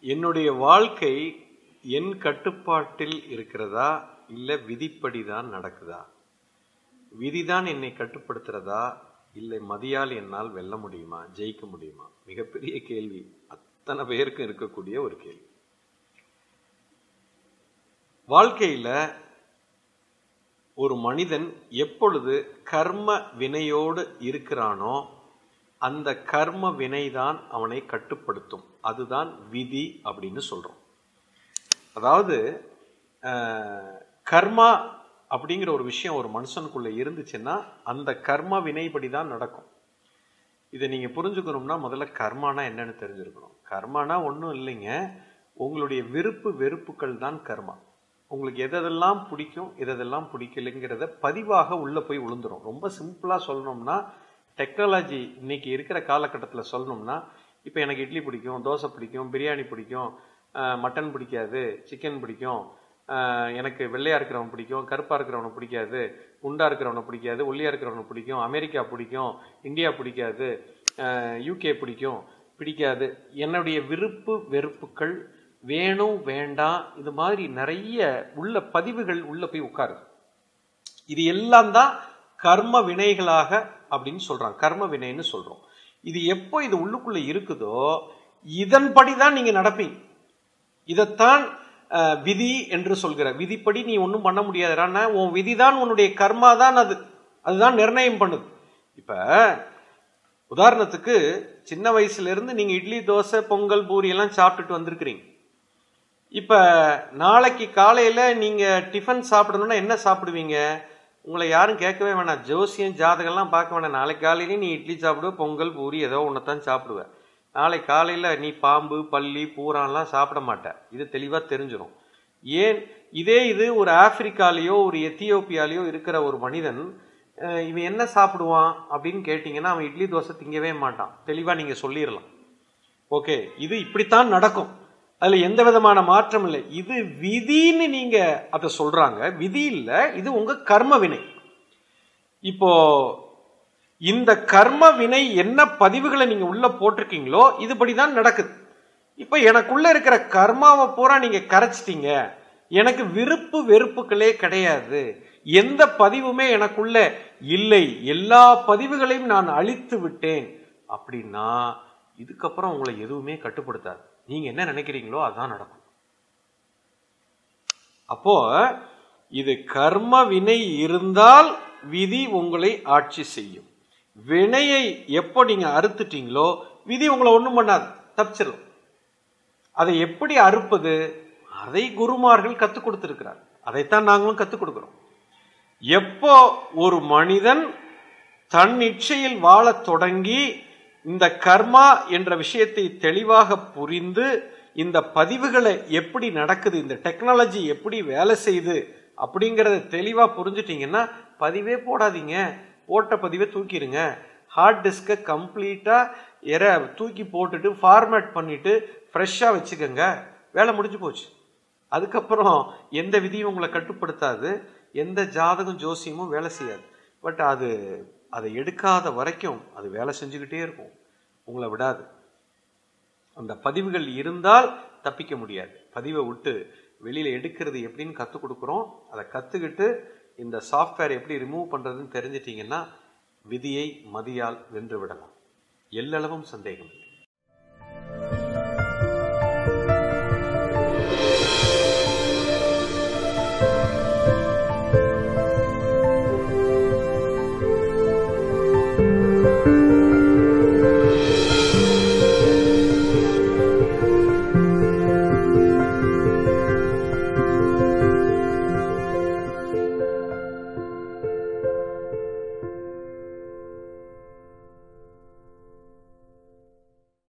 என்னுடைய வாழ்க்கை என் கட்டுப்பாட்டில் இருக்கிறதா? இல்லை விதிப்படி தான் நடக்குதா? விதிதான் என்னை கட்டுப்படுத்துறதா? இல்லை மதியால் என்னால் வெல்ல முடியுமா? ஜெயிக்க முடியுமா? மிகப்பெரிய கேள்வி. அத்தனை பேருக்கும் இருக்கக்கூடிய ஒரு கேள்வி. வாழ்க்கையில் ஒரு மனிதன் எப்பொழுது கர்ம வினையோடு இருக்கிறானோ அந்த கர்ம வினைதான் அவனை கட்டுப்படுத்தும். அதுதான் விதி அப்படின்னு சொல்றோம். அதாவது கர்மா அப்படிங்கிற ஒரு விஷயம் ஒரு மனுஷனுக்குள்ள இருந்துச்சுன்னா அந்த கர்ம வினைப்படி தான் நடக்கும். இதை நீங்க புரிஞ்சுக்கணும்னா முதல்ல கர்மானா என்னன்னு தெரிஞ்சிருக்கணும். கர்மானா ஒன்றும் இல்லைங்க. உங்களுடைய விருப்பு வெறுப்புகள் தான் கர்மா. உங்களுக்கு எதெல்லாம் பிடிக்கும் எதெல்லாம் பிடிக்கலைங்கிறத பதிவாக உள்ள போய் விழுந்துரும் ரொம்ப சிம்பிளா சொல்லணும்னா டெக்னாலஜி இன்னைக்கு இருக்கிற காலகட்டத்தில் சொல்லணும்னா இப்போ எனக்கு இட்லி பிடிக்கும் தோசை பிடிக்கும் பிரியாணி பிடிக்கும் மட்டன் பிடிக்காது சிக்கன் பிடிக்கும் எனக்கு வெள்ளையாக இருக்கிறவன் பிடிக்கும் கருப்பாக இருக்கிறவனை பிடிக்காது குண்டாக இருக்கிறவனை பிடிக்காது ஒல்லியாக இருக்கிறவனை பிடிக்கும் அமெரிக்கா பிடிக்கும் இந்தியா பிடிக்காது யூகே பிடிக்கும் பிடிக்காது. என்னுடைய விருப்பு வெறுப்புகள் வேணும் வேண்டாம் இது மாதிரி நிறைய உள்ள பதிவுகள் உள்ள போய் உட்காருது இது எல்லாம் தான் கர்ம வினைகளாக அப்படின்னு சொல்கிறான் கர்ம வினைன்னு சொல்கிறோம் இது எப்போ இது உள்ளுக்குள்ள இருக்குதோ இதன்படி தான் நீங்க நடப்பீங்க. இதைத்தான் விதி என்று சொல்கிற. விதிப்படி நீ ஒன்றும் பண்ண முடியாது. உன் விதி தான் உன்னுடைய கர்மா தான் அது. அதுதான் நிர்ணயம் பண்ணுது. இப்ப உதாரணத்துக்கு சின்ன வயசுல இருந்து நீங்க இட்லி தோசை பொங்கல் பூரி எல்லாம் சாப்பிட்டுட்டு வந்திருக்கிறீங்க. இப்ப நாளைக்கு காலையில நீங்க டிஃபன் சாப்பிடணும்னா என்ன சாப்பிடுவீங்க? உங்களை யாரும் கேட்கவே வேணாம். ஜோசியம் ஜாதகம்லாம் பார்க்க வேணாம். நாளைக்கு காலையிலே நீ இட்லி சாப்பிடுவ பொங்கல் பூரி ஏதோ ஒன்றத்தான் சாப்பிடுவ. நாளை காலையில் நீ பாம்பு பள்ளி பூரான்லாம் சாப்பிட மாட்ட. இது தெளிவாக தெரிஞ்சிடும் ஏன்? இதே இது ஒரு ஆப்பிரிக்காலேயோ ஒரு எத்தியோப்பியாலேயோ இருக்கிற ஒரு மனிதன் இவன் என்ன சாப்பிடுவான் அப்படின்னு கேட்டிங்கன்னா அவன் இட்லி தோசை திங்கவே மாட்டான். தெளிவாக நீங்கள் சொல்லிடலாம் ஓகே இது இப்படித்தான் நடக்கும். அதில் எந்த விதமான மாற்றம் இல்லை. இது விதின்னு நீங்கள் அதை சொல்கிறாங்க விதி இல்லை இது உங்கள் கர்ம வினை. இப்போ இந்த கர்ம வினை என்ன பதிவுகளை நீங்கள் உள்ளே போட்டிருக்கீங்களோ இதுபடி தான் நடக்குது. இப்போ எனக்குள்ளே இருக்கிற கர்மாவை பூரா நீங்கள் கரைச்சிட்டீங்க. எனக்கு விருப்பு வெறுப்புகளே கிடையாது. எந்த பதிவுமே எனக்குள்ள இல்லை. எல்லா பதிவுகளையும் நான் அழித்து விட்டேன். அப்படின்னா இதுக்கப்புறம் உங்களை எதுவுமே கட்டுப்படுத்தாது. நீங்க என்ன நினைக்கிறீங்களோ அதான் நடக்கும். அப்போ இது கர்ம வினை இருந்தால் விதி உங்களை ஆட்சி செய்யும். வினையை எப்போ நீங்க அறுத்துட்டீங்களோ விதி உங்களை ஒண்ணும் பண்ணாது தப்பிச்சிடும் அதை எப்படி அறுப்பது? அதை குருமார்கள் கற்றுக் கொடுத்திருக்கிறார். அதைத்தான் நாங்களும் கற்றுக் கொடுக்கிறோம். எப்போ ஒரு மனிதன் தன் இச்சையில் வாழத் தொடங்கி இந்த கர்மா என்ற விஷயத்தை தெளிவாக புரிந்து இந்த பதிவுகளை எப்படி நடக்குது இந்த டெக்னாலஜி எப்படி வேலை செய்யுது அப்படிங்கிறத தெளிவாக புரிஞ்சுட்டிங்கன்னா பதிவே போடாதீங்க. போட்ட பதிவை தூக்கிடுங்க. ஹார்ட் டிஸ்கை கம்ப்ளீட்டாக எற தூக்கி போட்டுட்டு ஃபார்மேட் பண்ணிட்டு ஃப்ரெஷ்ஷாக வச்சுக்கோங்க. வேலை முடிஞ்சு போச்சு. அதுக்கப்புறம் எந்த விதியும் உங்களை கட்டுப்படுத்தாது. எந்த ஜாதகம் ஜோசியமும் வேலை செய்யாது. பட் அது அதை எடுக்காத வரைக்கும் அது வேலை செஞ்சுக்கிட்டே இருக்கும். உங்களை விடாது. அந்த பதிவுகள் இருந்தால் தப்பிக்க முடியாது. பதிவை விட்டு வெளியில் எடுக்கிறது எப்படின்னு கற்றுக் கொடுக்குறோம். அதை கற்றுக்கிட்டு இந்த சாஃப்ட்வேர் எப்படி ரிமூவ் பண்ணுறதுன்னு தெரிஞ்சிட்டிங்கன்னா விதியை மதியால் வென்று விடலாம். எல்லளவும் சந்தேகம் இல்லை.